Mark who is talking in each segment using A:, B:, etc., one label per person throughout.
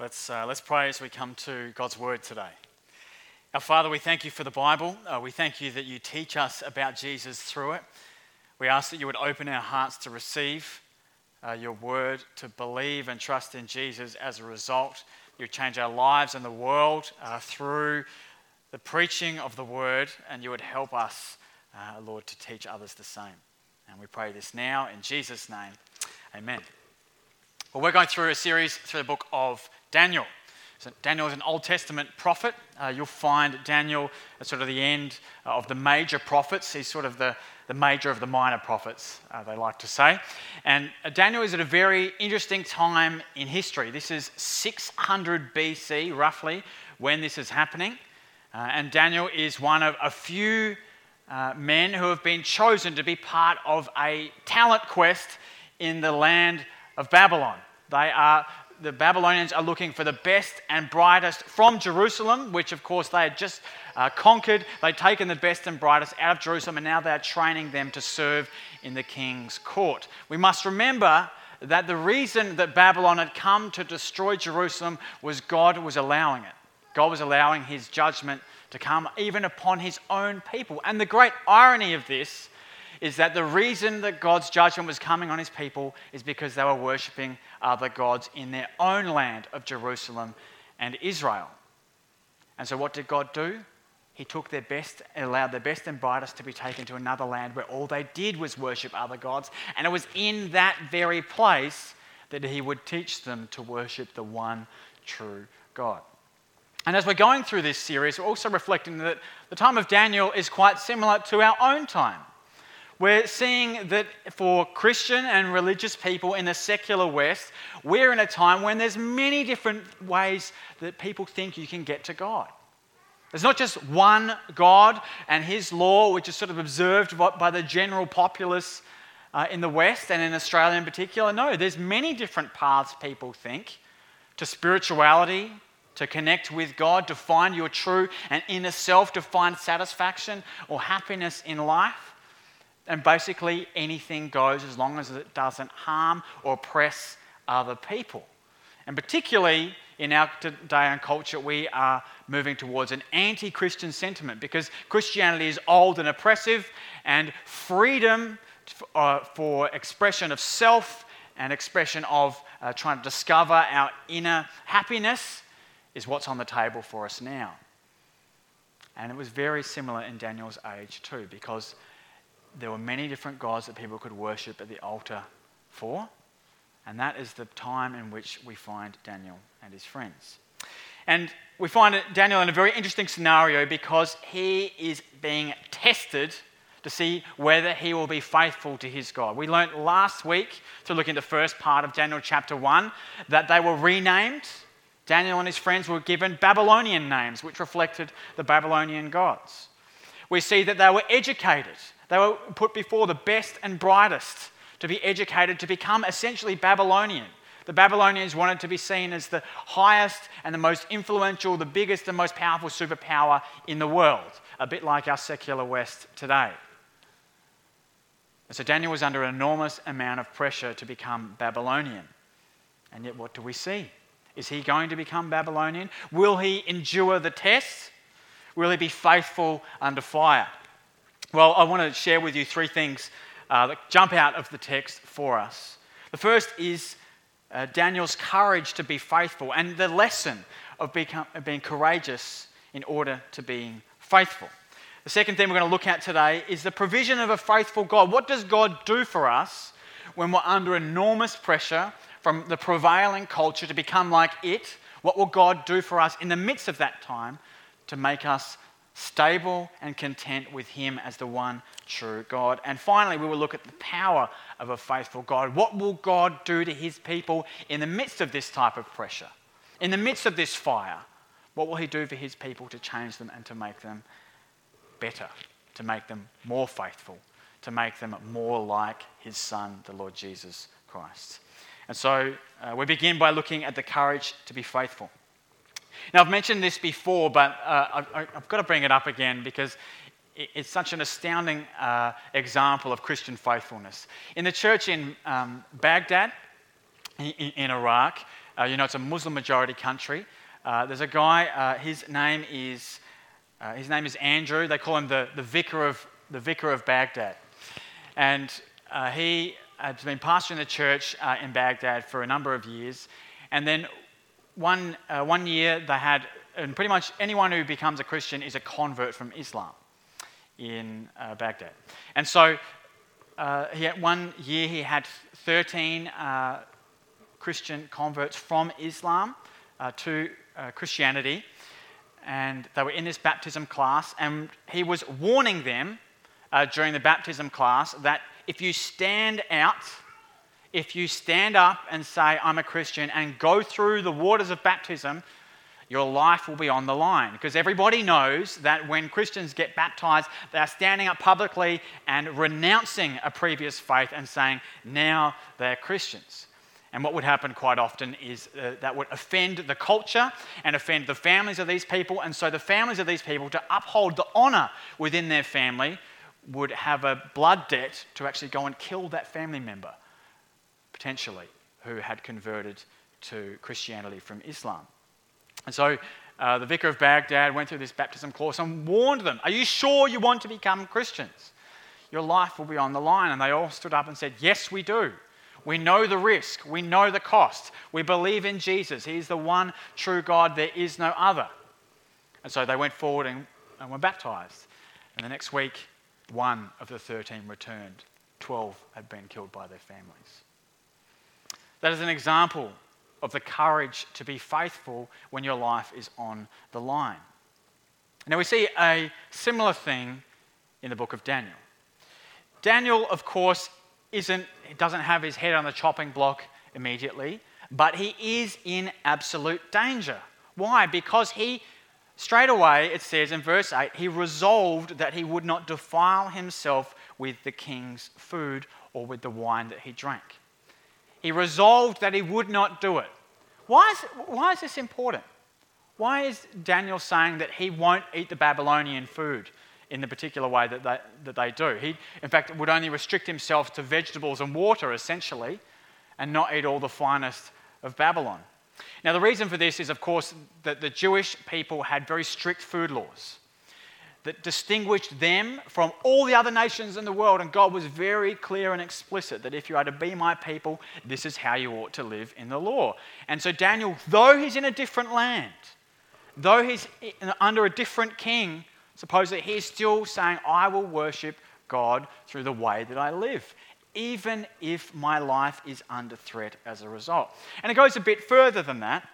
A: Let's, uh, let's pray as we come to God's word today. Our Father, we thank you for the Bible. Uh, we thank you that you teach us about Jesus through it. We ask that you would open our hearts to receive uh, your word, to believe and trust in Jesus as a result. You change our lives and the world uh, through the preaching of the word, and you would help us, uh, Lord, to teach others the same. And we pray this now in Jesus' name. Amen. Well, we're going through a series through the book of Daniel. So Daniel is an Old Testament prophet. Uh, you'll find Daniel at sort of the end of the major prophets. He's sort of the, the major of the minor prophets, uh, they like to say. And uh, Daniel is at a very interesting time in history. This is 600 BC, roughly, when this is happening. Uh, and Daniel is one of a few uh, men who have been chosen to be part of a talent quest in the land of Babylon. They are the Babylonians are looking for the best and brightest from Jerusalem, which of course they had just uh, conquered. They'd taken the best and brightest out of Jerusalem, and now they're training them to serve in the king's court. We must remember that the reason that Babylon had come to destroy Jerusalem was God was allowing it. God was allowing his judgment to come even upon his own people. And the great irony of this is that the reason that God's judgment was coming on his people is because they were worshipping other gods in their own land of Jerusalem and Israel. And so, what did God do? He took their best, allowed their best and brightest to be taken to another land where all they did was worship other gods. And it was in that very place that he would teach them to worship the one true God. And as we're going through this series, we're also reflecting that the time of Daniel is quite similar to our own time. We're seeing that for Christian and religious people in the secular West, we're in a time when there's many different ways that people think you can get to God. There's not just one God and his law, which is sort of observed by the general populace uh, in the West and in Australia in particular. No, there's many different paths people think to spirituality, to connect with God, to find your true and inner self, to find satisfaction or happiness in life. And basically, anything goes as long as it doesn't harm or oppress other people. And particularly in our day and culture, we are moving towards an anti Christian sentiment because Christianity is old and oppressive, and freedom uh, for expression of self and expression of uh, trying to discover our inner happiness is what's on the table for us now. And it was very similar in Daniel's age, too, because there were many different gods that people could worship at the altar for. And that is the time in which we find Daniel and his friends. And we find Daniel in a very interesting scenario because he is being tested to see whether he will be faithful to his God. We learned last week, to look in the first part of Daniel chapter 1, that they were renamed. Daniel and his friends were given Babylonian names, which reflected the Babylonian gods. We see that they were educated. They were put before the best and brightest to be educated to become essentially Babylonian. The Babylonians wanted to be seen as the highest and the most influential, the biggest and most powerful superpower in the world, a bit like our secular West today. And so Daniel was under an enormous amount of pressure to become Babylonian. And yet, what do we see? Is he going to become Babylonian? Will he endure the test? Will he be faithful under fire? Well, I want to share with you three things uh, that jump out of the text for us. The first is uh, Daniel's courage to be faithful and the lesson of, become, of being courageous in order to being faithful. The second thing we're going to look at today is the provision of a faithful God. What does God do for us when we're under enormous pressure from the prevailing culture to become like it? What will God do for us in the midst of that time to make us stable and content with Him as the one true God. And finally, we will look at the power of a faithful God. What will God do to His people in the midst of this type of pressure? In the midst of this fire, what will He do for His people to change them and to make them better, to make them more faithful, to make them more like His Son, the Lord Jesus Christ? And so uh, we begin by looking at the courage to be faithful. Now, I've mentioned this before, but uh, I, have got to bring it up again because it's such an astounding uh, example of Christian faithfulness. In the church in um, Baghdad, in, in Iraq, uh, you know, it's a Muslim majority country. Uh, there's a guy, uh, his name is. Uh, his name is Andrew. They call him the, the, vicar, of, the vicar of Baghdad. And he has been pastoring the church in Baghdad for a number of years. And then one, uh, one year they had, and pretty much anyone who becomes a Christian is a convert from Islam in uh, Baghdad. And so uh, he had, one year he had 13 Christian converts from Islam to Christianity and they were in this baptism class, and he was warning them uh, during the baptism class that if you stand out, if you stand up and say, I'm a Christian, and go through the waters of baptism, your life will be on the line. Because everybody knows that when Christians get baptized, they are standing up publicly and renouncing a previous faith and saying, now they're Christians. And what would happen quite often is uh, that would offend the culture and offend the families of these people. And so the families of these people, to uphold the honor within their family, would have a blood debt to actually go and kill that family member, potentially, who had converted to Christianity from Islam. And so uh, the vicar of Baghdad went through this baptism course and warned them Are you sure you want to become Christians? Your life will be on the line. And they all stood up and said, Yes, we do. We know the risk. We know the cost. We believe in Jesus. He is the one true God. There is no other. And so they went forward and, and were baptized. And the next week, one of the 13 returned. 12 had been killed by their families. That is an example of the courage to be faithful when your life is on the line. Now, we see a similar thing in the book of Daniel. Daniel, of course, isn't, doesn't have his head on the chopping block immediately, but he is in absolute danger. Why? Because he, straight away, it says in verse 8, he resolved that he would not defile himself with the king's food or with the wine that he drank. He resolved that he would not do it. Why is, why is this important? Why is Daniel saying that he won't eat the Babylonian food? in the particular way that they, that they do. He, in fact, would only restrict himself to vegetables and water, essentially, and not eat all the finest of Babylon. Now, the reason for this is, of course, that the Jewish people had very strict food laws that distinguished them from all the other nations in the world. And God was very clear and explicit that if you are to be my people, this is how you ought to live in the law. And so, Daniel, though he's in a different land, though he's under a different king, Suppose that he's still saying, I will worship God through the way that I live, even if my life is under threat as a result. And it goes a bit further than that.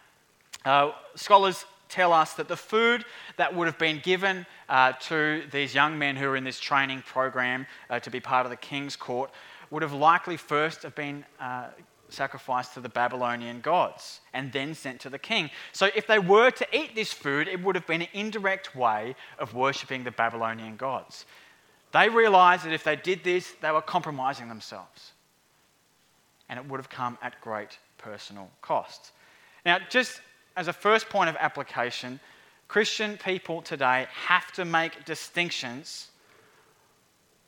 A: Uh, scholars tell us that the food that would have been given uh, to these young men who were in this training program uh, to be part of the king's court would have likely first have been uh, sacrificed to the Babylonian gods and then sent to the king. So, if they were to eat this food, it would have been an indirect way of worshipping the Babylonian gods. They realized that if they did this, they were compromising themselves. And it would have come at great personal cost. Now, just as a first point of application, Christian people today have to make distinctions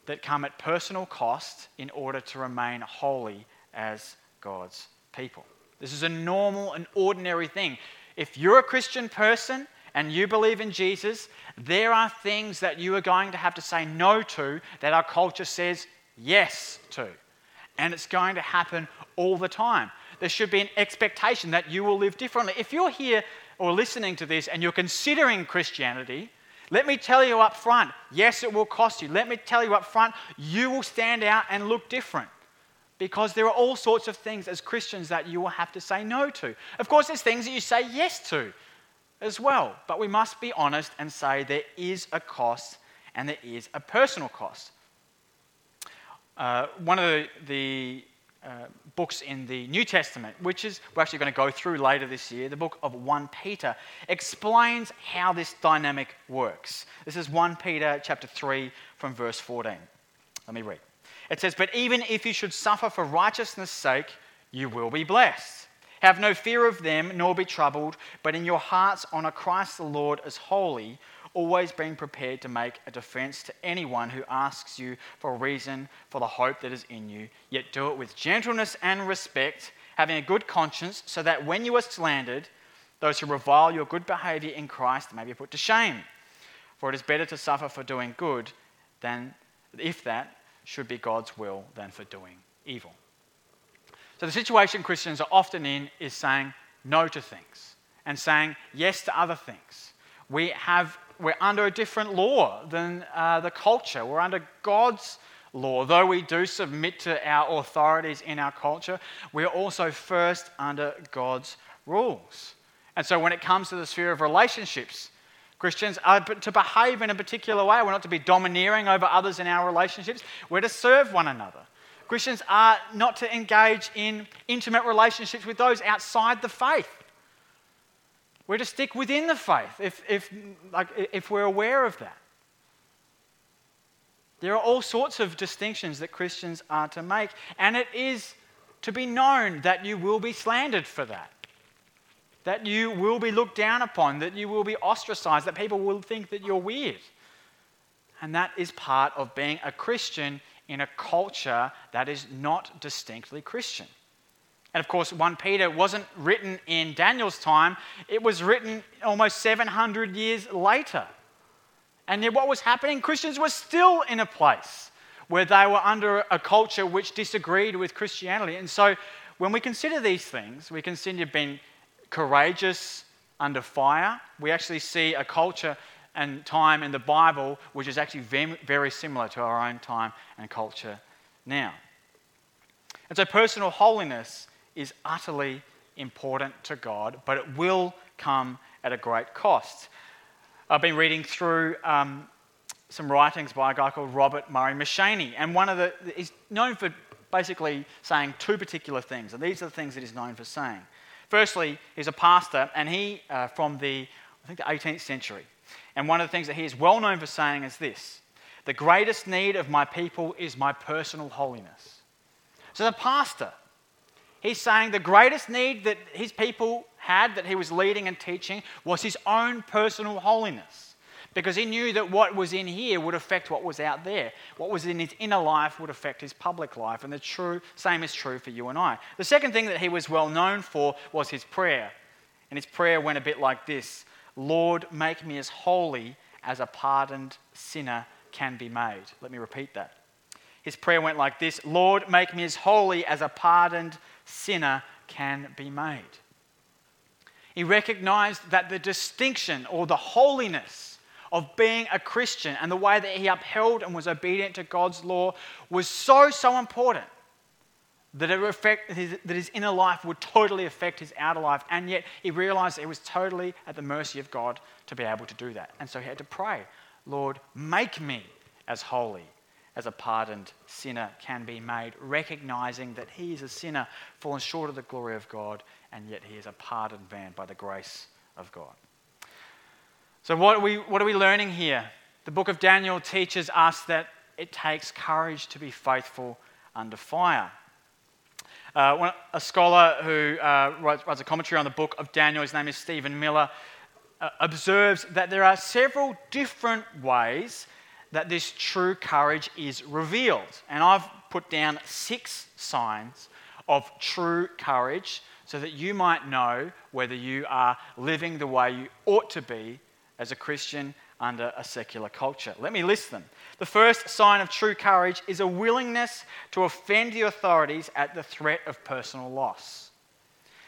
A: that come at personal cost in order to remain holy as God's people. This is a normal and ordinary thing. If you're a Christian person and you believe in Jesus, there are things that you are going to have to say no to that our culture says yes to. And it's going to happen all the time. There should be an expectation that you will live differently. If you're here or listening to this and you're considering Christianity, let me tell you up front yes, it will cost you. Let me tell you up front, you will stand out and look different because there are all sorts of things as Christians that you will have to say no to. Of course, there's things that you say yes to as well, but we must be honest and say there is a cost and there is a personal cost. Uh, one of the, the uh, books in the New Testament, which is we're actually going to go through later this year, the book of 1 Peter, explains how this dynamic works. This is 1 Peter chapter 3 from verse 14. Let me read. It says, But even if you should suffer for righteousness' sake, you will be blessed. Have no fear of them, nor be troubled, but in your hearts honour Christ the Lord as holy, always being prepared to make a defence to anyone who asks you for a reason for the hope that is in you, yet do it with gentleness and respect having a good conscience, so that when you are slandered, those who revile your good behavior in Christ may be put to shame. For it is better to suffer for doing good than if that should be God's will than for doing evil. So the situation Christians are often in is saying no to things and saying yes to other things. We have, we're under a different law than uh, the culture. We're under God's law. Though we do submit to our authorities in our culture, we're also first under God's rules. And so when it comes to the sphere of relationships, Christians are to behave in a particular way. We're not to be domineering over others in our relationships. We're to serve one another. Christians are not to engage in intimate relationships with those outside the faith. We're to stick within the faith if, if, like, if we're aware of that. There are all sorts of distinctions that Christians are to make, and it is to be known that you will be slandered for that that you will be looked down upon, that you will be ostracized, that people will think that you're weird. And that is part of being a Christian in a culture that is not distinctly Christian. And of course, 1 Peter wasn't written in Daniel's time, it was written almost 700 years later. And yet, what was happening? Christians were still in a place where they were under a culture which disagreed with Christianity. And so, when we consider these things, we consider being courageous under fire. We actually see a culture and time in the Bible which is actually very similar to our own time and culture now. And so personal holiness is utterly important to God, but it will come at a great cost. I've been reading through um, some writings by a guy called Robert Murray M'Cheyne, and one of the he's known for basically saying two particular things, and these are the things that he's known for saying. Firstly, he's a pastor, and he, uh, from the, I think, the 18th century. And one of the things that he is well known for saying is this The greatest need of my people is my personal holiness. So, the pastor, he's saying the greatest need that his people had, that he was leading and teaching, was his own personal holiness because he knew that what was in here would affect what was out there. What was in his inner life would affect his public life, and the true, same is true for you and I. The second thing that he was well known for was his prayer. And his prayer went a bit like this Lord, make me as holy as a pardoned sinner can be made. Let me repeat that. His prayer went like this Lord, make me as holy as a pardoned sinner can be made. He recognized that the distinction or the holiness of being a Christian and the way that he upheld and was obedient to God's law was so, so important that, it affect, his, that his inner life would totally affect his outer life. And yet he realized it was totally at the mercy of God to be able to do that. And so he had to pray, Lord, make me as holy as a pardoned sinner can be made, recognizing that he is a sinner fallen short of the glory of God, and yet he is a pardoned man by the grace of God. So, what are, we, what are we learning here? The book of Daniel teaches us that it takes courage to be faithful under fire. Uh, a scholar who uh, writes, writes, a commentary on the book of Daniel, his name is Stephen Miller, uh, observes that there are several different ways that this true courage is revealed. And I've put down six signs of true courage so that you might know whether you are living the way you ought to be as a Christian under a secular culture. Let me list them. The first sign of true courage is a willingness to offend the authorities at the threat of personal loss.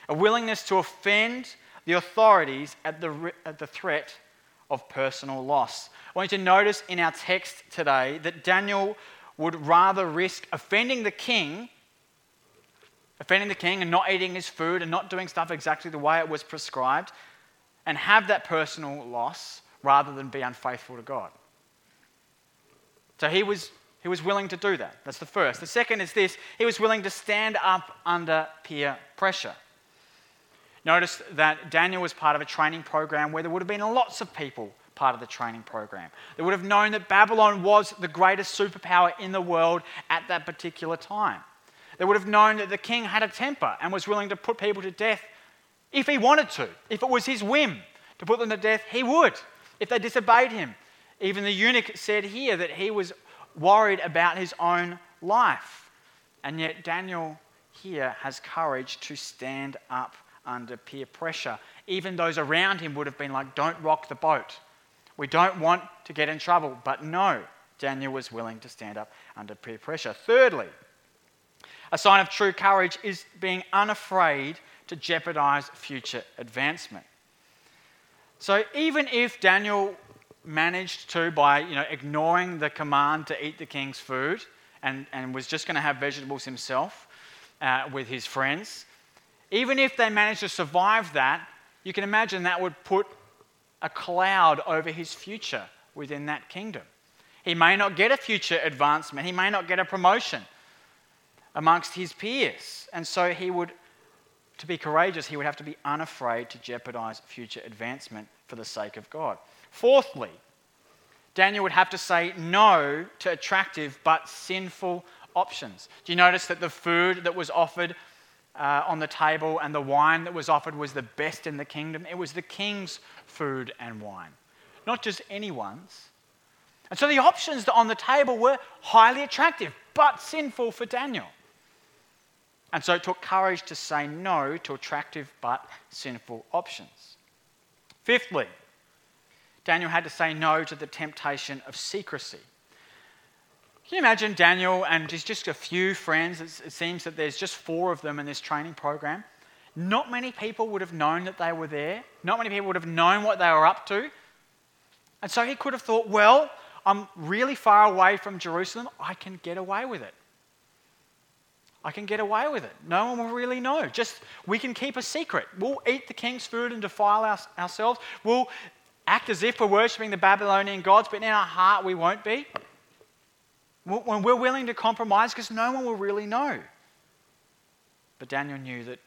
A: A willingness to offend the authorities at the, at the threat of personal loss. I want you to notice in our text today that Daniel would rather risk offending the king, offending the king and not eating his food and not doing stuff exactly the way it was prescribed, and have that personal loss rather than be unfaithful to God. So he was, he was willing to do that. That's the first. The second is this he was willing to stand up under peer pressure. Notice that Daniel was part of a training program where there would have been lots of people part of the training program. They would have known that Babylon was the greatest superpower in the world at that particular time. They would have known that the king had a temper and was willing to put people to death if he wanted to, if it was his whim to put them to death, he would, if they disobeyed him. Even the eunuch said here that he was worried about his own life. And yet Daniel here has courage to stand up under peer pressure. Even those around him would have been like, Don't rock the boat. We don't want to get in trouble. But no, Daniel was willing to stand up under peer pressure. Thirdly, a sign of true courage is being unafraid to jeopardize future advancement. So even if Daniel managed to, by you know, ignoring the command to eat the king's food and, and was just going to have vegetables himself uh, with his friends, even if they managed to survive that, you can imagine that would put a cloud over his future within that kingdom. He may not get a future advancement, he may not get a promotion amongst his peers. And so he would, to be courageous, he would have to be unafraid to jeopardize future advancement for the sake of God. Fourthly, Daniel would have to say no to attractive but sinful options. Do you notice that the food that was offered uh, on the table and the wine that was offered was the best in the kingdom? It was the king's food and wine, not just anyone's. And so the options on the table were highly attractive but sinful for Daniel. And so it took courage to say no to attractive but sinful options. Fifthly, Daniel had to say no to the temptation of secrecy. Can you imagine Daniel and just a few friends? It seems that there's just four of them in this training program. Not many people would have known that they were there. Not many people would have known what they were up to. And so he could have thought, well, I'm really far away from Jerusalem. I can get away with it. I can get away with it. No one will really know. Just we can keep a secret. We'll eat the king's food and defile our, ourselves. We'll act as if we're worshipping the Babylonian gods, but in our heart we won't be. When we're willing to compromise, because no one will really know. But Daniel knew that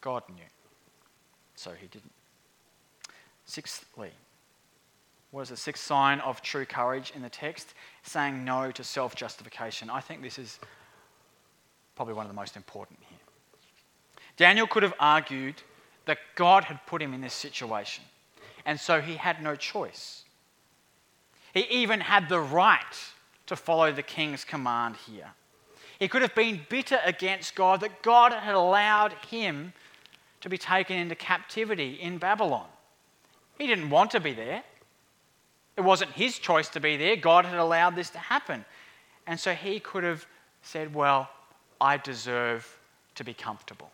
A: God knew, so he didn't. Sixthly, what is the sixth sign of true courage in the text? Saying no to self justification. I think this is probably one of the most important here. Daniel could have argued that God had put him in this situation and so he had no choice. He even had the right to follow the king's command here. He could have been bitter against God that God had allowed him to be taken into captivity in Babylon. He didn't want to be there. It wasn't his choice to be there. God had allowed this to happen. And so he could have said, Well, I deserve to be comfortable.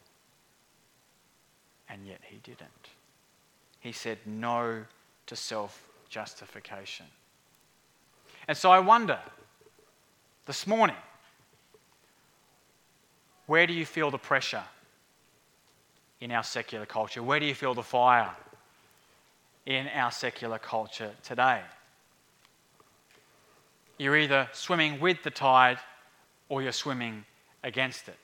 A: And yet he didn't he said no to self justification. And so I wonder this morning, where do you feel the pressure in our secular culture? Where do you feel the fire in our secular culture today? You're either swimming with the tide or you're swimming against it.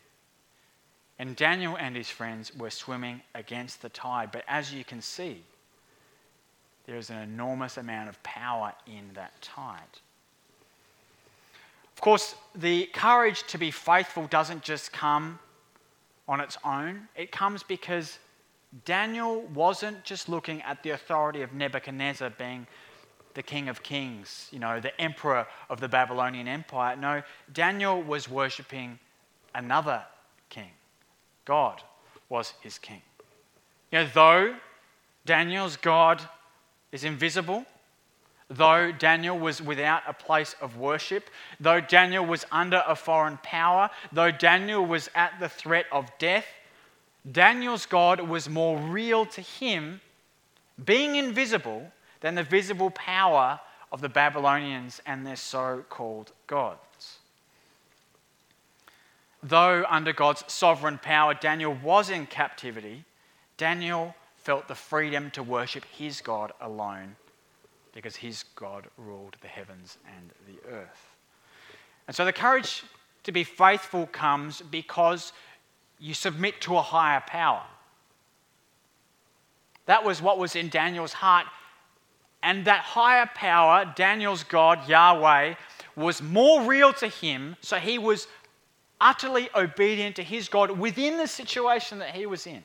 A: And Daniel and his friends were swimming against the tide. But as you can see, there is an enormous amount of power in that tide. Of course, the courage to be faithful doesn't just come on its own, it comes because Daniel wasn't just looking at the authority of Nebuchadnezzar being the king of kings, you know, the emperor of the Babylonian Empire. No, Daniel was worshipping another king. God was his king. You know, though Daniel's God is invisible, though Daniel was without a place of worship, though Daniel was under a foreign power, though Daniel was at the threat of death, Daniel's God was more real to him, being invisible, than the visible power of the Babylonians and their so called gods. Though under God's sovereign power, Daniel was in captivity, Daniel felt the freedom to worship his God alone because his God ruled the heavens and the earth. And so the courage to be faithful comes because you submit to a higher power. That was what was in Daniel's heart. And that higher power, Daniel's God, Yahweh, was more real to him, so he was utterly obedient to his God within the situation that he was in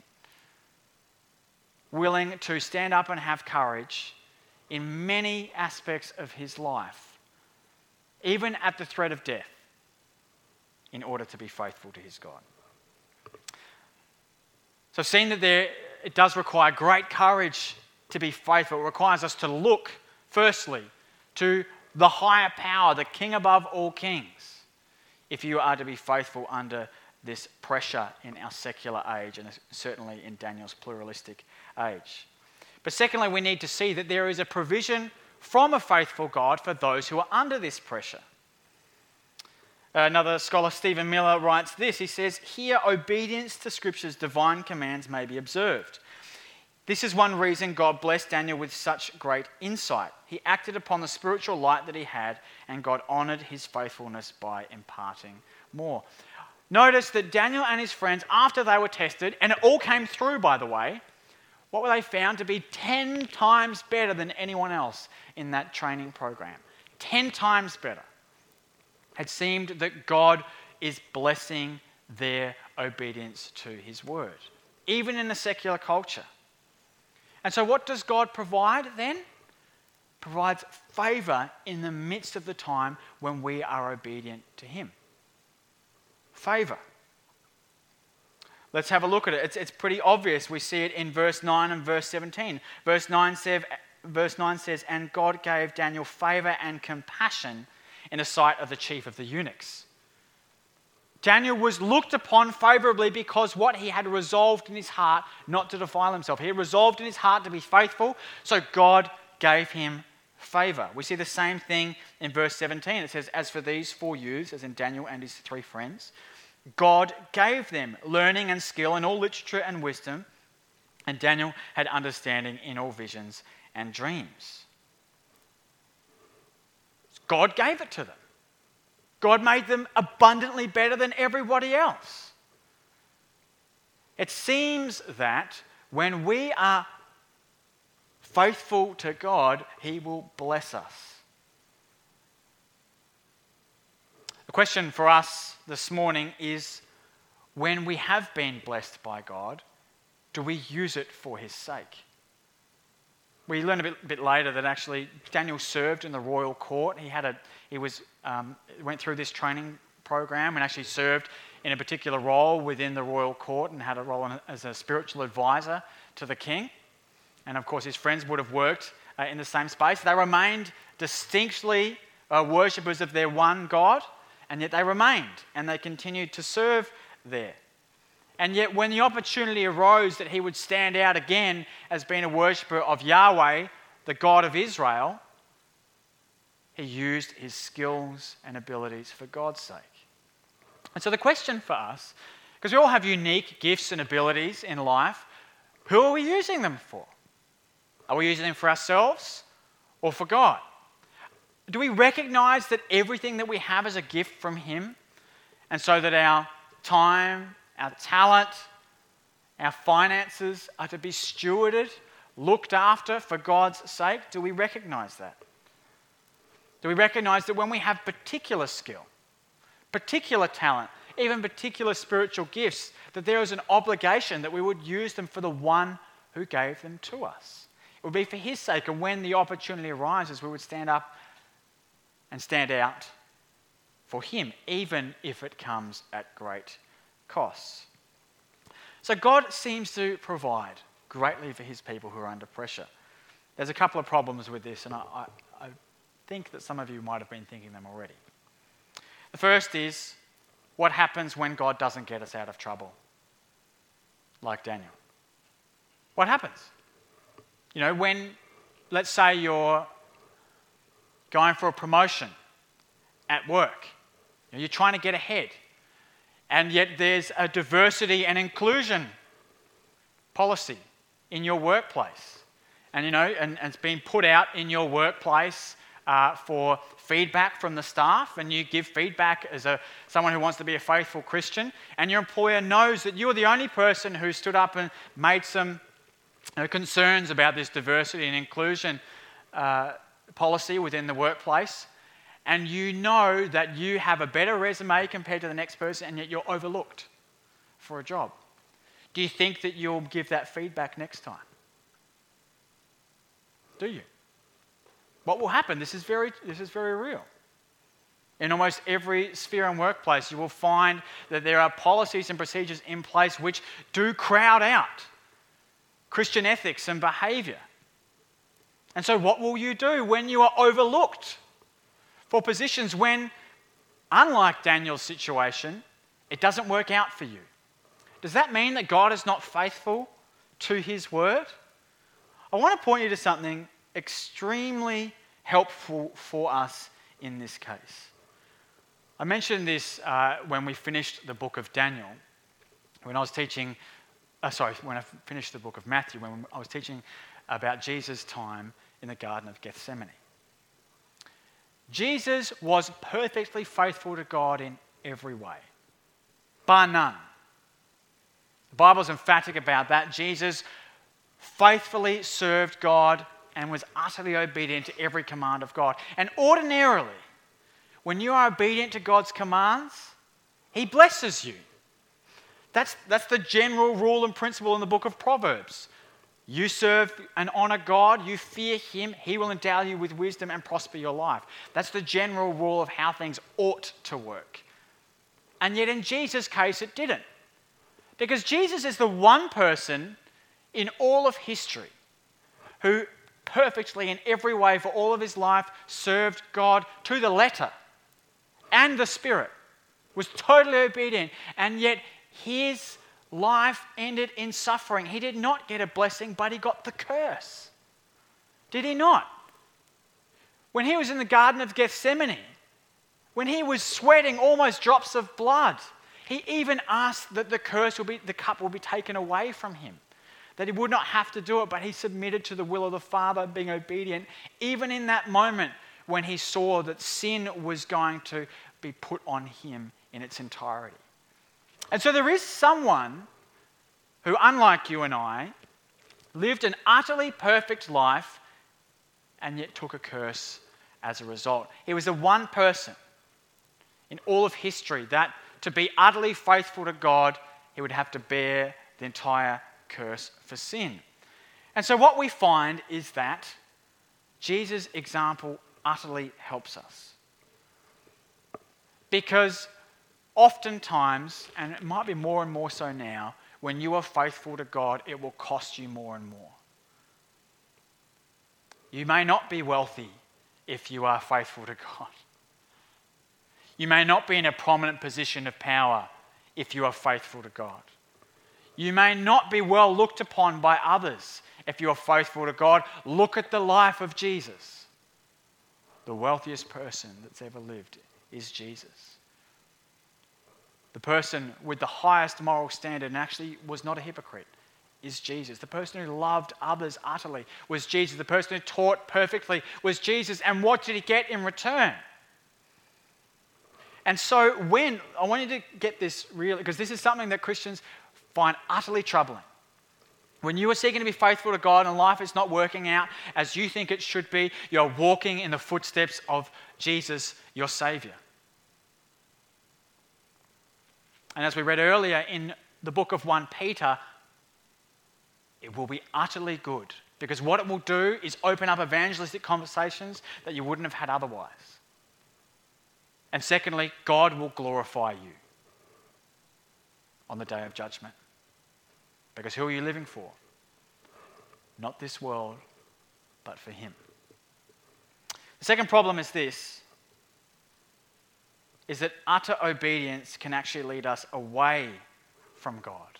A: willing to stand up and have courage in many aspects of his life, even at the threat of death, in order to be faithful to his God. So, I've that there, it does require great courage to be faithful. It requires us to look, firstly, to the higher power, the king above all kings, if you are to be faithful under this pressure in our secular age and certainly in Daniel's pluralistic age. But secondly, we need to see that there is a provision from a faithful God for those who are under this pressure. Another scholar, Stephen Miller, writes this. He says, Here, obedience to Scripture's divine commands may be observed. This is one reason God blessed Daniel with such great insight. He acted upon the spiritual light that he had, and God honored his faithfulness by imparting more. Notice that Daniel and his friends, after they were tested, and it all came through, by the way, what were they found to be 10 times better than anyone else in that training program? 10 times better. It seemed that God is blessing their obedience to his word, even in a secular culture. And so, what does God provide then? Provides favor in the midst of the time when we are obedient to him favor. Let's have a look at it. It's, it's pretty obvious. We see it in verse 9 and verse 17. Verse 9, says, verse 9 says, And God gave Daniel favor and compassion in the sight of the chief of the eunuchs. Daniel was looked upon favorably because what he had resolved in his heart not to defile himself. He resolved in his heart to be faithful, so God gave him favor. We see the same thing in verse 17. It says, As for these four youths, as in Daniel and his three friends, God gave them learning and skill in all literature and wisdom, and Daniel had understanding in all visions and dreams. God gave it to them. God made them abundantly better than everybody else. It seems that when we are faithful to God, He will bless us. The question for us this morning is when we have been blessed by God, do we use it for His sake? We learn a bit, bit later that actually Daniel served in the royal court. He had a, he was, um, went through this training program and actually served in a particular role within the royal court and had a role as a spiritual advisor to the king and of course his friends would have worked uh, in the same space. They remained distinctly uh, worshippers of their one God, and yet they remained and they continued to serve there. And yet, when the opportunity arose that he would stand out again as being a worshipper of Yahweh, the God of Israel, he used his skills and abilities for God's sake. And so, the question for us, because we all have unique gifts and abilities in life, who are we using them for? Are we using them for ourselves or for God? Do we recognize that everything that we have is a gift from Him? And so that our time, our talent, our finances are to be stewarded, looked after for God's sake? Do we recognize that? Do we recognize that when we have particular skill, particular talent, even particular spiritual gifts, that there is an obligation that we would use them for the one who gave them to us? It would be for His sake. And when the opportunity arises, we would stand up and stand out for Him, even if it comes at great costs. So God seems to provide greatly for His people who are under pressure. There's a couple of problems with this, and I, I, I think that some of you might have been thinking them already. The first is what happens when God doesn't get us out of trouble, like Daniel? What happens? You know, when, let's say, you're going for a promotion at work, you know, you're trying to get ahead, and yet there's a diversity and inclusion policy in your workplace. And, you know, and, and it's been put out in your workplace uh, for feedback from the staff, and you give feedback as a, someone who wants to be a faithful Christian, and your employer knows that you're the only person who stood up and made some concerns about this diversity and inclusion uh, policy within the workplace, and you know that you have a better resume compared to the next person, and yet you're overlooked for a job. Do you think that you'll give that feedback next time? Do you? What will happen? This is very, this is very real. In almost every sphere and workplace, you will find that there are policies and procedures in place which do crowd out Christian ethics and behavior. And so, what will you do when you are overlooked for positions when, unlike Daniel's situation, it doesn't work out for you? Does that mean that God is not faithful to his word? I want to point you to something extremely helpful for us in this case. I mentioned this uh, when we finished the book of Daniel, when I was teaching, uh, sorry, when I finished the book of Matthew, when I was teaching about Jesus' time in the Garden of Gethsemane. Jesus was perfectly faithful to God in every way, bar none. The Bible is emphatic about that. Jesus faithfully served God and was utterly obedient to every command of God. And ordinarily, when you are obedient to God's commands, He blesses you. That's, that's the general rule and principle in the book of Proverbs. You serve and honor God, you fear Him, He will endow you with wisdom and prosper your life. That's the general rule of how things ought to work. And yet, in Jesus' case, it didn't. Because Jesus is the one person in all of history who perfectly, in every way, for all of his life, served God to the letter and the Spirit, was totally obedient, and yet his life ended in suffering. He did not get a blessing, but he got the curse. Did he not? When he was in the Garden of Gethsemane, when he was sweating almost drops of blood, he even asked that the curse will be, the cup will be taken away from him, that he would not have to do it, but he submitted to the will of the Father, being obedient, even in that moment when he saw that sin was going to be put on him in its entirety. And so there is someone who, unlike you and I, lived an utterly perfect life and yet took a curse as a result. He was the one person in all of history that, to be utterly faithful to God, he would have to bear the entire curse for sin. And so, what we find is that Jesus' example utterly helps us. Because oftentimes, and it might be more and more so now, when you are faithful to God, it will cost you more and more. You may not be wealthy if you are faithful to God. You may not be in a prominent position of power if you are faithful to God. You may not be well looked upon by others if you are faithful to God. Look at the life of Jesus. The wealthiest person that's ever lived is Jesus. The person with the highest moral standard and actually was not a hypocrite is Jesus. The person who loved others utterly was Jesus. The person who taught perfectly was Jesus. And what did he get in return? And so, when I want you to get this really, because this is something that Christians find utterly troubling. When you are seeking to be faithful to God and life is not working out as you think it should be, you're walking in the footsteps of Jesus, your Savior. And as we read earlier in the book of 1 Peter, it will be utterly good because what it will do is open up evangelistic conversations that you wouldn't have had otherwise. And secondly, God will glorify you on the day of judgment. Because who are you living for? Not this world, but for Him. The second problem is this is that utter obedience can actually lead us away from God,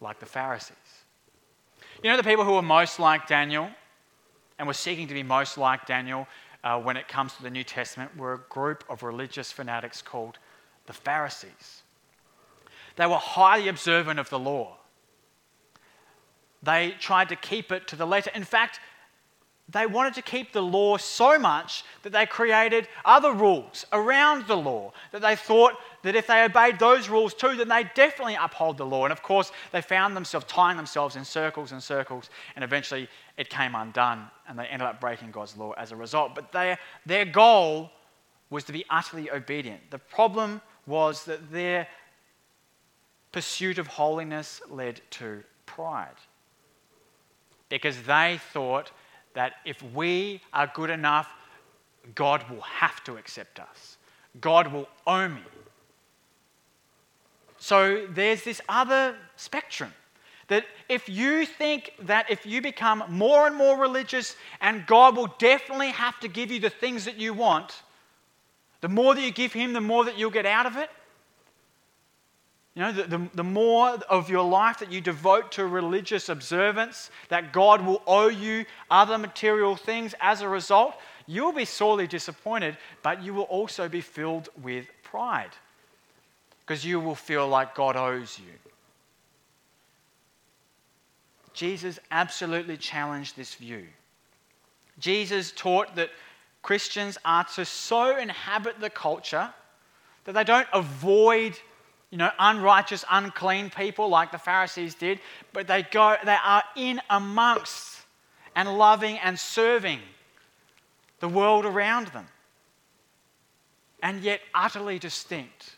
A: like the Pharisees. You know, the people who were most like Daniel and were seeking to be most like Daniel uh, when it comes to the New Testament were a group of religious fanatics called the Pharisees. They were highly observant of the law. They tried to keep it to the letter. In fact, they wanted to keep the law so much that they created other rules around the law. That they thought that if they obeyed those rules too, then they definitely uphold the law. And of course, they found themselves tying themselves in circles and circles, and eventually it came undone, and they ended up breaking God's law as a result. But their, their goal was to be utterly obedient. The problem was that their pursuit of holiness led to pride. Because they thought that if we are good enough, God will have to accept us. God will owe me. So there's this other spectrum that if you think that if you become more and more religious and God will definitely have to give you the things that you want, the more that you give Him, the more that you'll get out of it. You know, the, the, the, more of your life that you devote to religious observance, that God will owe you other material things as a result, you'll be sorely disappointed, but you will also be filled with pride because you will feel like God owes you. Jesus absolutely challenged this view. Jesus taught that Christians are to so inhabit the culture that they don't avoid you know, unrighteous, unclean people like the Pharisees did, but they go, they are in amongst and loving and serving the world around them. And yet utterly distinct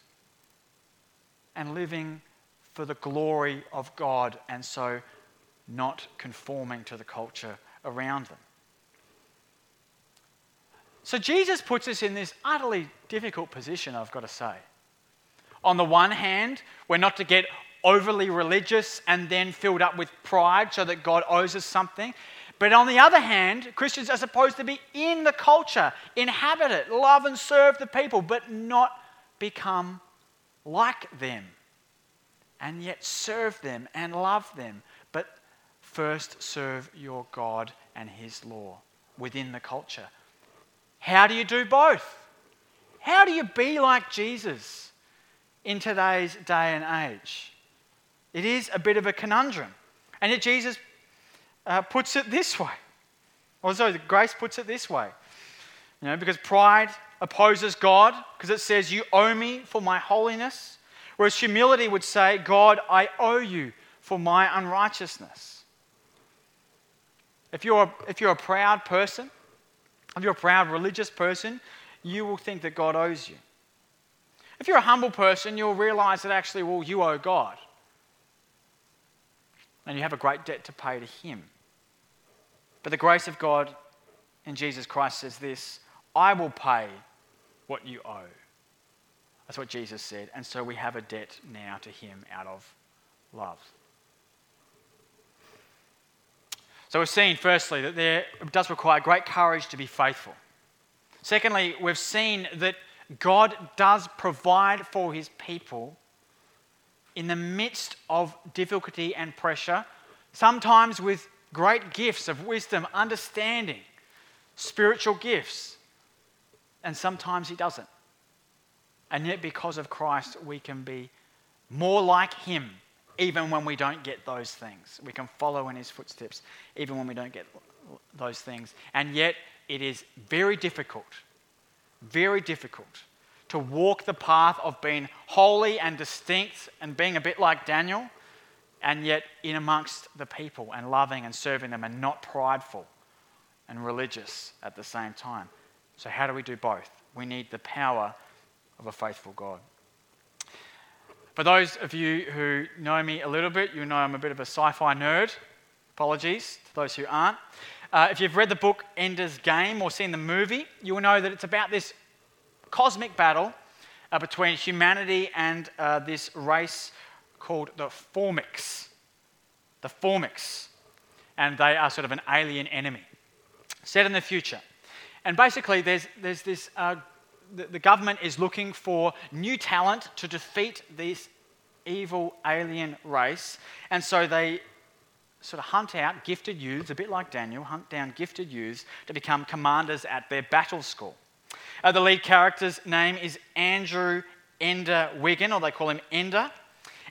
A: and living for the glory of God and so not conforming to the culture around them. So Jesus puts us in this utterly difficult position, I've got to say. On the one hand, we're not to get overly religious and then filled up with pride so that God owes us something. But on the other hand, Christians are supposed to be in the culture, inhabit it, love and serve the people, but not become like them. And yet serve them and love them. But first serve your God and His law within the culture. How do you do both? How do you be like Jesus? In today's day and age. It is a bit of a conundrum. And yet Jesus uh, puts it this way. Or sorry, grace puts it this way. You know, because pride opposes God, because it says, You owe me for my holiness. Whereas humility would say, God, I owe you for my unrighteousness. If you're, a, if you're a proud person, if you're a proud religious person, you will think that God owes you. If you're a humble person, you'll realize that actually, well, you owe God. And you have a great debt to pay to Him. But the grace of God in Jesus Christ says this I will pay what you owe. That's what Jesus said. And so we have a debt now to Him out of love. So we've seen, firstly, that there does require great courage to be faithful. Secondly, we've seen that God does provide for his people in the midst of difficulty and pressure, sometimes with great gifts of wisdom, understanding, spiritual gifts, and sometimes he doesn't. And yet, because of Christ, we can be more like him even when we don't get those things. We can follow in his footsteps even when we don't get those things. And yet, it is very difficult very difficult to walk the path of being holy and distinct and being a bit like Daniel, and yet in amongst the people and loving and serving them and not prideful and religious at the same time. So, how do we do both? We need the power of a faithful God. For those of you who know me a little bit, you know I'm a bit of a sci fi nerd. Apologies to those who aren't. Uh, if you've read the book Ender's Game or seen the movie, you will know that it's about this cosmic battle uh, between humanity and uh, this race called the Formics. The Formics. And they are sort of an alien enemy set in the future. And basically, there's, there's this uh, the, the government is looking for new talent to defeat this evil alien race. And so they sort of hunt out gifted youths, a bit like Daniel, hunt down gifted youths to become commanders at their battle school. Uh, the lead character's name is Andrew Ender Wiggin, or they call him Ender.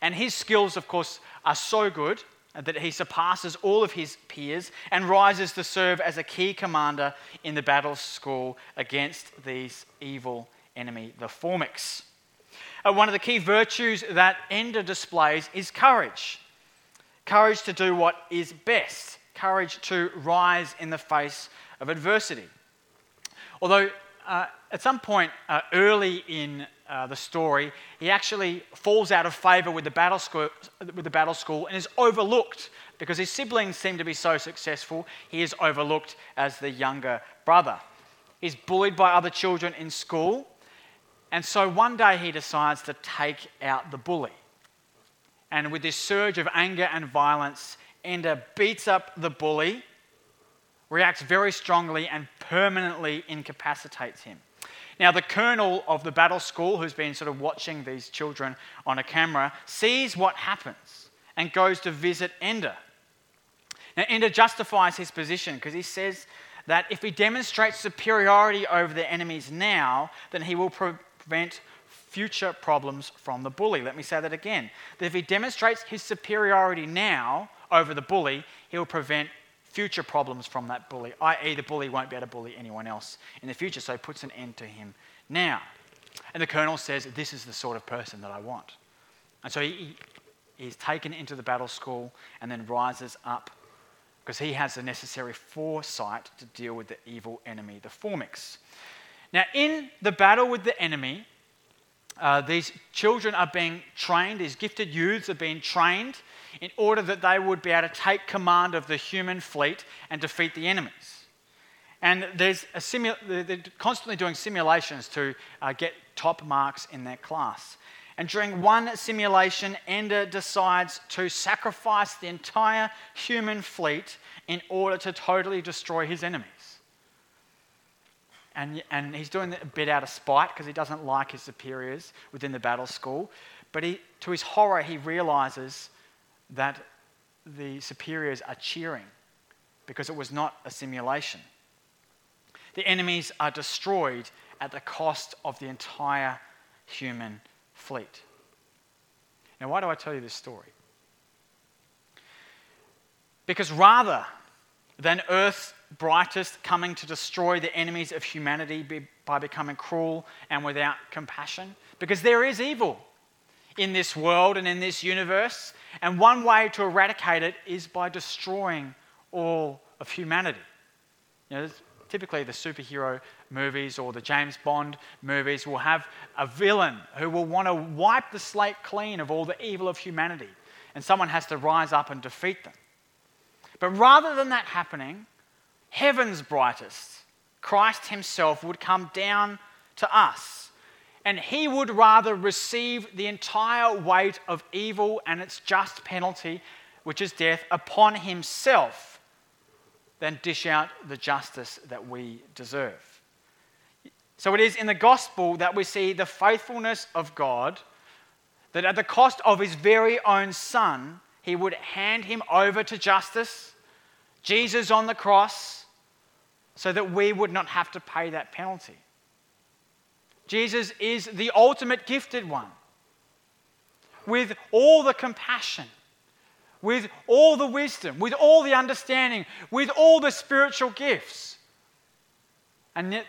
A: And his skills, of course, are so good that he surpasses all of his peers and rises to serve as a key commander in the battle school against these evil enemy, the Formics. Uh, one of the key virtues that Ender displays is courage courage to do what is best, courage to rise in the face of adversity. Although uh, at some point uh, early in uh, the story, he actually falls out of favor with the, battle school, with the battle school and is overlooked because his siblings seem to be so successful, he is overlooked as the younger brother. He's bullied by other children in school. And so one day he decides to take out the bully. And with this surge of anger and violence, Ender beats up the bully, reacts very strongly, and permanently incapacitates him. Now, the colonel of the battle school, who's been sort of watching these children on a camera, sees what happens and goes to visit Ender. Now, Ender justifies his position because he says that if he demonstrates superiority over the enemies now, then he will prevent future problems from the bully. Let me say that again. That if he demonstrates his superiority now over the bully, he will prevent future problems from that bully, i.e., the bully won't be able to bully anyone else in the future. So he puts an end to him now. And the colonel says, This is the sort of person that I want. And so he, he's taken into the battle school and then rises up because he has the necessary foresight to deal with the evil enemy, the Formics. Now, in the battle with the enemy, uh, these children are being trained, these gifted youths are being trained in order that they would be able to take command of the human fleet and defeat the enemies. And there's a simu- they're constantly doing simulations to uh, get top marks in their class. And during one simulation, Ender decides to sacrifice the entire human fleet in order to totally destroy his enemies. And, and he's doing it a bit out of spite because he doesn't like his superiors within the battle school. But he, to his horror, he realizes that the superiors are cheering because it was not a simulation. The enemies are destroyed at the cost of the entire human fleet. Now, why do I tell you this story? Because rather than Earth's brightest coming to destroy the enemies of humanity by becoming cruel and without compassion, because there is evil in this world and in this universe, and one way to eradicate it is by destroying all of humanity. You know, typically, the superhero movies or the James Bond movies will have a villain who will want to wipe the slate clean of all the evil of humanity, and someone has to rise up and defeat them. But rather than that happening, heaven's brightest, Christ Himself, would come down to us and he would rather receive the entire weight of evil and its just penalty, which is death, upon himself than dish out the justice that we deserve. So it is in the gospel that we see the faithfulness of God, that at the cost of his very own son, he would hand him over to justice, Jesus on the cross, so that we would not have to pay that penalty. Jesus is the ultimate gifted one with all the compassion, with all the wisdom, with all the understanding, with all the spiritual gifts. And yet,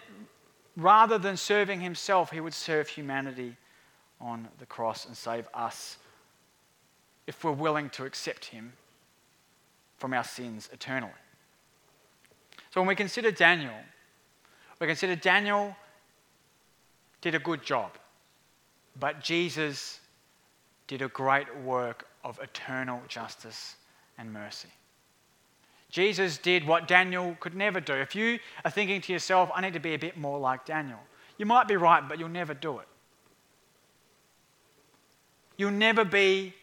A: rather than serving himself, he would serve humanity on the cross and save us if we're willing to accept him from our sins eternally. So when we consider Daniel, we consider Daniel did a good job, but Jesus did a great work of eternal justice and mercy. Jesus did what Daniel could never do. If you are thinking to yourself, I need to be a bit more like Daniel, you might be right, but you'll never do it. You'll never be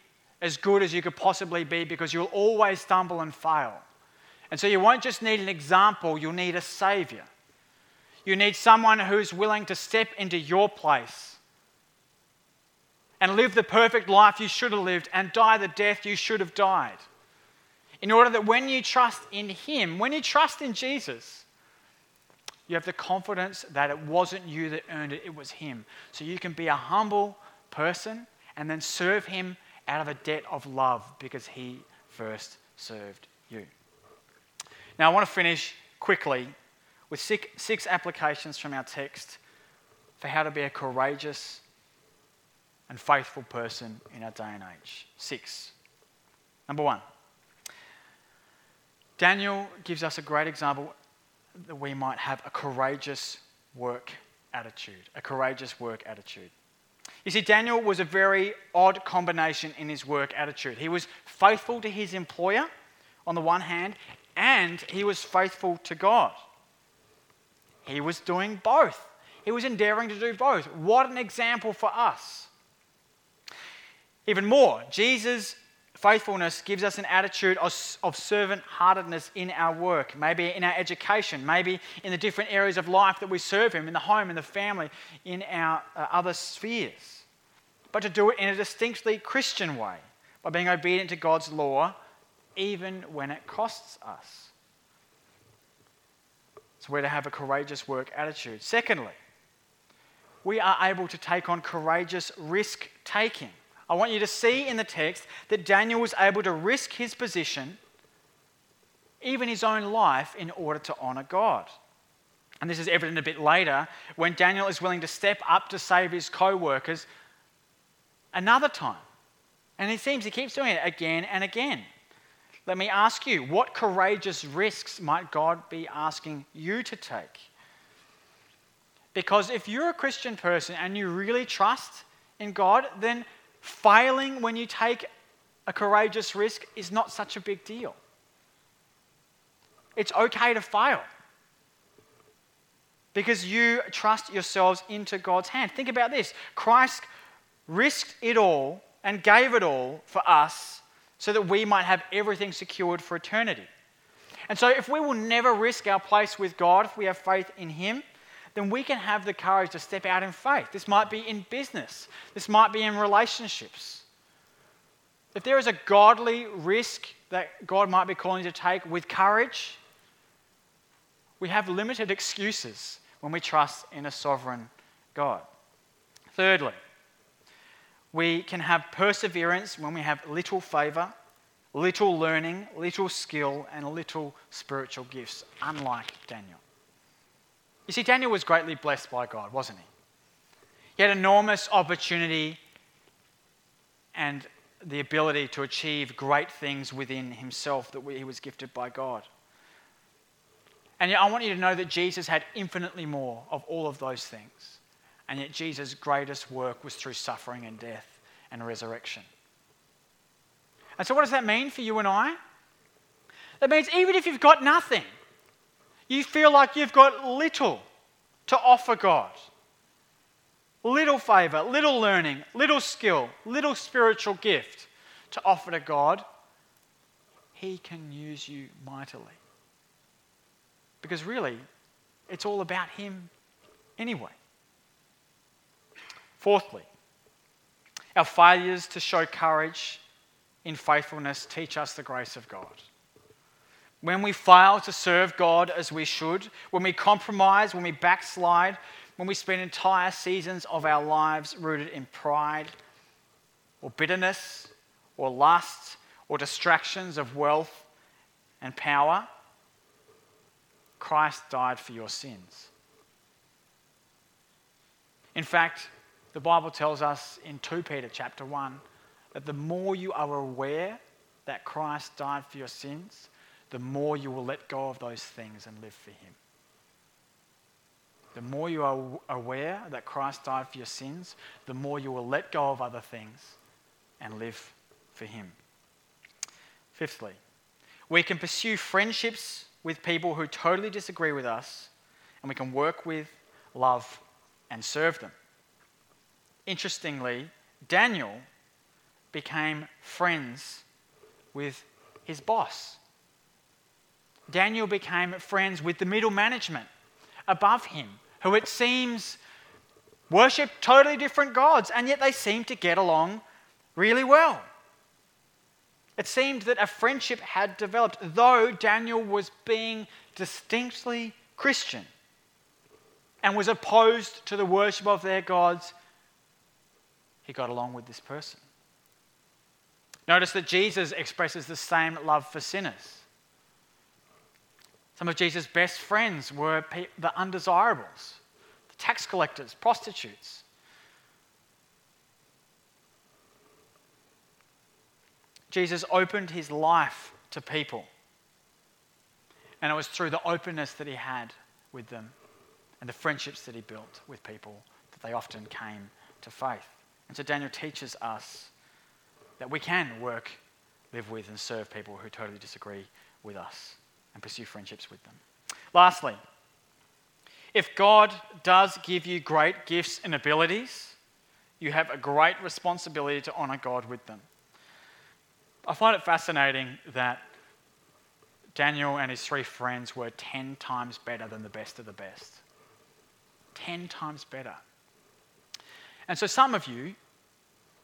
A: as good as you could possibly be because you'll always stumble and fail. And so you won't just need an example, you'll need a savior. You need someone who's willing to step into your place and live the perfect life you should have lived and die the death you should have died. In order that when you trust in Him, when you trust in Jesus, you have the confidence that it wasn't you that earned it, it was Him. So you can be a humble person and then serve Him out of a debt of love because He first served you. Now, I want to finish quickly with six, six applications from our text for how to be a courageous and faithful person in our day and age. Six. Number one, Daniel gives us a great example that we might have a courageous work attitude. A courageous work attitude. You see, Daniel was a very odd combination in his work attitude. He was faithful to his employer on the one hand, and he was faithful to God. he was doing both. He was endeavoring to do both. What an example for us. Even more, Jesus' faithfulness gives us an attitude of, of servant heartedness in our work, maybe in our education, maybe in the different areas of life that we serve Him, in the home, in the family, in our uh, other spheres. But to do it in a distinctly Christian way, by being obedient to God's law, even when it costs us. So we're to have a courageous work attitude. Secondly, we are able to take on courageous risk taking. I want you to see in the text that Daniel was able to risk his position, even his own life, in order to honor God. And this is evident a bit later when Daniel is willing to step up to save his co workers another time. And it seems he keeps doing it again and again. Let me ask you, what courageous risks might God be asking you to take? Because if you're a Christian person and you really trust in God, then failing when you take a courageous risk is not such a big deal. It's okay to fail because you trust yourselves into God's hand. Think about this Christ risked it all and gave it all for us so that we might have everything secured for eternity. And so, if we will never risk our place with God, if we have faith in Him, then we can have the courage to step out in faith. This might be in business, this might be in relationships. If there is a godly risk that God might be calling you to take with courage, we have limited excuses when we trust in a sovereign God. Thirdly, we can have perseverance when we have little favor, little learning, little skill, and little spiritual gifts, unlike Daniel. You see, Daniel was greatly blessed by God, wasn't he? He had enormous opportunity and the ability to achieve great things within himself that he was gifted by God. And I want you to know that Jesus had infinitely more of all of those things. And yet, Jesus' greatest work was through suffering and death and resurrection. And so, what does that mean for you and I? That means even if you've got nothing, you feel like you've got little to offer God little favor, little learning, little skill, little spiritual gift to offer to God, He can use you mightily. Because really, it's all about Him anyway. Fourthly, our failures to show courage in faithfulness teach us the grace of God when we fail to serve God as we should, when we compromise, when we backslide, when we spend entire seasons of our lives rooted in pride or bitterness or lust or distractions of wealth and power, Christ died for your sins. In fact, the Bible tells us in 2 Peter chapter 1 that the more you are aware that Christ died for your sins, the more you will let go of those things and live for Him. The more you are aware that Christ died for your sins, the more you will let go of other things and live for Him. Fifthly, we can pursue friendships with people who totally disagree with us, and we can work with, love, and serve them. Interestingly, Daniel became friends with his boss. Daniel became friends with the middle management above him, who it seems worship totally different gods, and yet they seem to get along really well. It seemed that a friendship had developed, though Daniel was being distinctly Christian and was opposed to the worship of their gods. He got along with this person. Notice that Jesus expresses the same love for sinners. Some of Jesus' best friends were the undesirables, the tax collectors, prostitutes. Jesus opened his life to people. And it was through the openness that he had with them and the friendships that he built with people that they often came to faith. And so Daniel teaches us that we can work, live with, and serve people who totally disagree with us and pursue friendships with them. Lastly, If God does give you great gifts and abilities, you have a great responsibility to honor God with them. I find it fascinating that Daniel and his three friends were 10 times better than the best of the best. 10 times better. And so some of you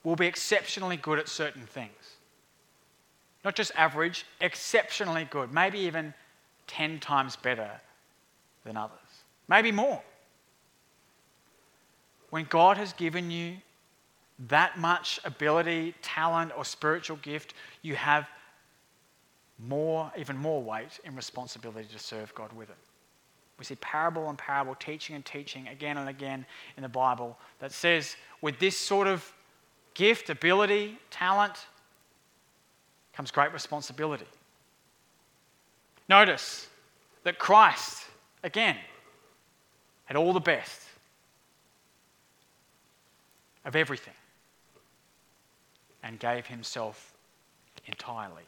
A: will be exceptionally good at certain things. Not just average, exceptionally good, maybe even 10 times better than others, maybe more. When God has given you that much ability, talent, or spiritual gift, you have more, even more weight and responsibility to serve God with it. We see parable and parable, teaching and teaching again and again in the Bible that says, with this sort of gift, ability, talent, comes great responsibility. Notice that Christ, again, had all the best of everything and gave himself entirely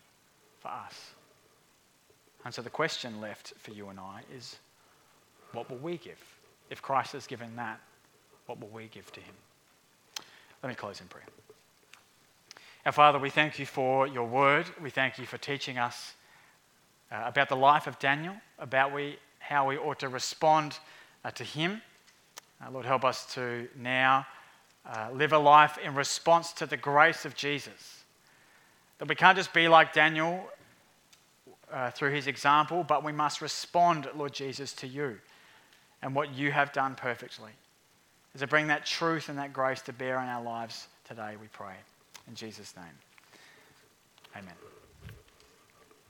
A: for us. And so the question left for you and I is what will we give? If Christ has given that, what will we give to him? Let me close in prayer. Our Father, we thank you for your word. We thank you for teaching us uh, about the life of Daniel, about we, how we ought to respond uh, to him. Uh, Lord, help us to now uh, live a life in response to the grace of Jesus. That we can't just be like Daniel uh, through his example, but we must respond, Lord Jesus, to you and what you have done perfectly. As to bring that truth and that grace to bear in our lives today, we pray. In Jesus' name, amen.